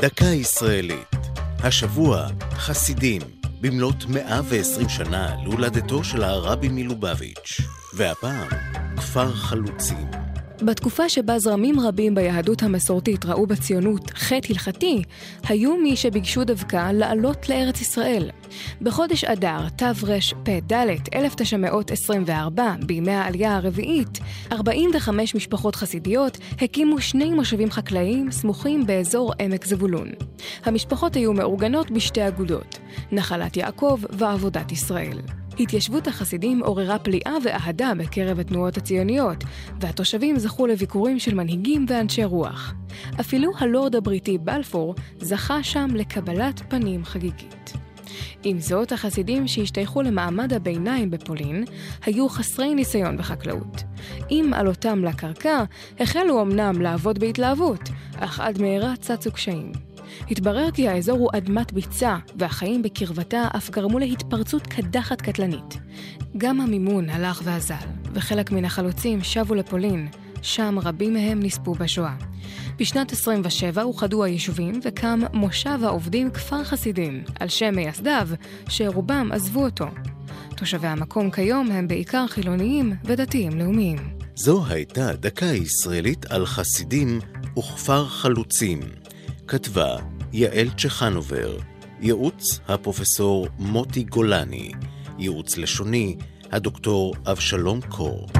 דקה ישראלית. השבוע, חסידים, במלאת 120 שנה להולדתו של הרבי מלובביץ', והפעם, כפר חלוצים. בתקופה שבה זרמים רבים ביהדות המסורתית ראו בציונות חטא הלכתי, היו מי שביקשו דווקא לעלות לארץ ישראל. בחודש אדר, תרפ"ד, 1924, בימי העלייה הרביעית, 45 משפחות חסידיות הקימו שני מושבים חקלאיים סמוכים באזור עמק זבולון. המשפחות היו מאורגנות בשתי אגודות, נחלת יעקב ועבודת ישראל. התיישבות החסידים עוררה פליאה ואהדה בקרב התנועות הציוניות, והתושבים זכו לביקורים של מנהיגים ואנשי רוח. אפילו הלורד הבריטי בלפור זכה שם לקבלת פנים חגיגית. עם זאת, החסידים שהשתייכו למעמד הביניים בפולין היו חסרי ניסיון בחקלאות. עם עלותם לקרקע, החלו אמנם לעבוד בהתלהבות, אך עד מהרה צצו קשיים. התברר כי האזור הוא אדמת ביצה, והחיים בקרבתה אף גרמו להתפרצות קדחת קטלנית. גם המימון הלך ואזל, וחלק מן החלוצים שבו לפולין, שם רבים מהם נספו בשואה. בשנת 27 אוחדו היישובים וקם מושב העובדים כפר חסידים, על שם מייסדיו, שרובם עזבו אותו. תושבי המקום כיום הם בעיקר חילוניים ודתיים לאומיים. זו הייתה דקה ישראלית על חסידים וכפר חלוצים. כתבה יעל צ'חנובר, ייעוץ הפרופסור מוטי גולני, ייעוץ לשוני הדוקטור אבשלום קור.